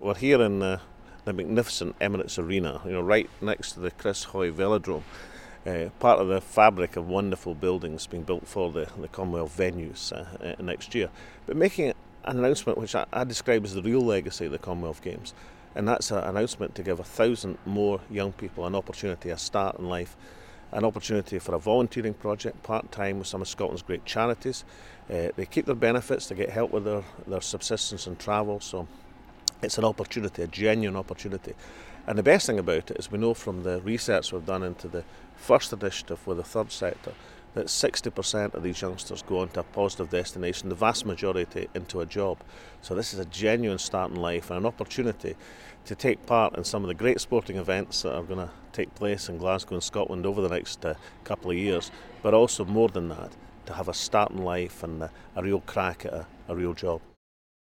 We're here in the, the magnificent Emirates Arena, you know, right next to the Chris Hoy Velodrome. Uh, part of the fabric of wonderful buildings being built for the, the Commonwealth venues uh, uh, next year. But making an announcement which I, I, describe as the real legacy of the Commonwealth Games, and that's an announcement to give a thousand more young people an opportunity, a start in life, an opportunity for a volunteering project part time with some of Scotland's great charities. Uh, they keep their benefits, they get help with their, their subsistence and travel, so it's an opportunity, a genuine opportunity. And the best thing about it is we know from the research we've done into the first initiative with the third sector that 60% of these youngsters go on to a positive destination, the vast majority into a job. So this is a genuine start in life and an opportunity to take part in some of the great sporting events that are going to take place in Glasgow and Scotland over the next uh, couple of years, but also more than that, to have a start in life and a, a real crack at a, a real job.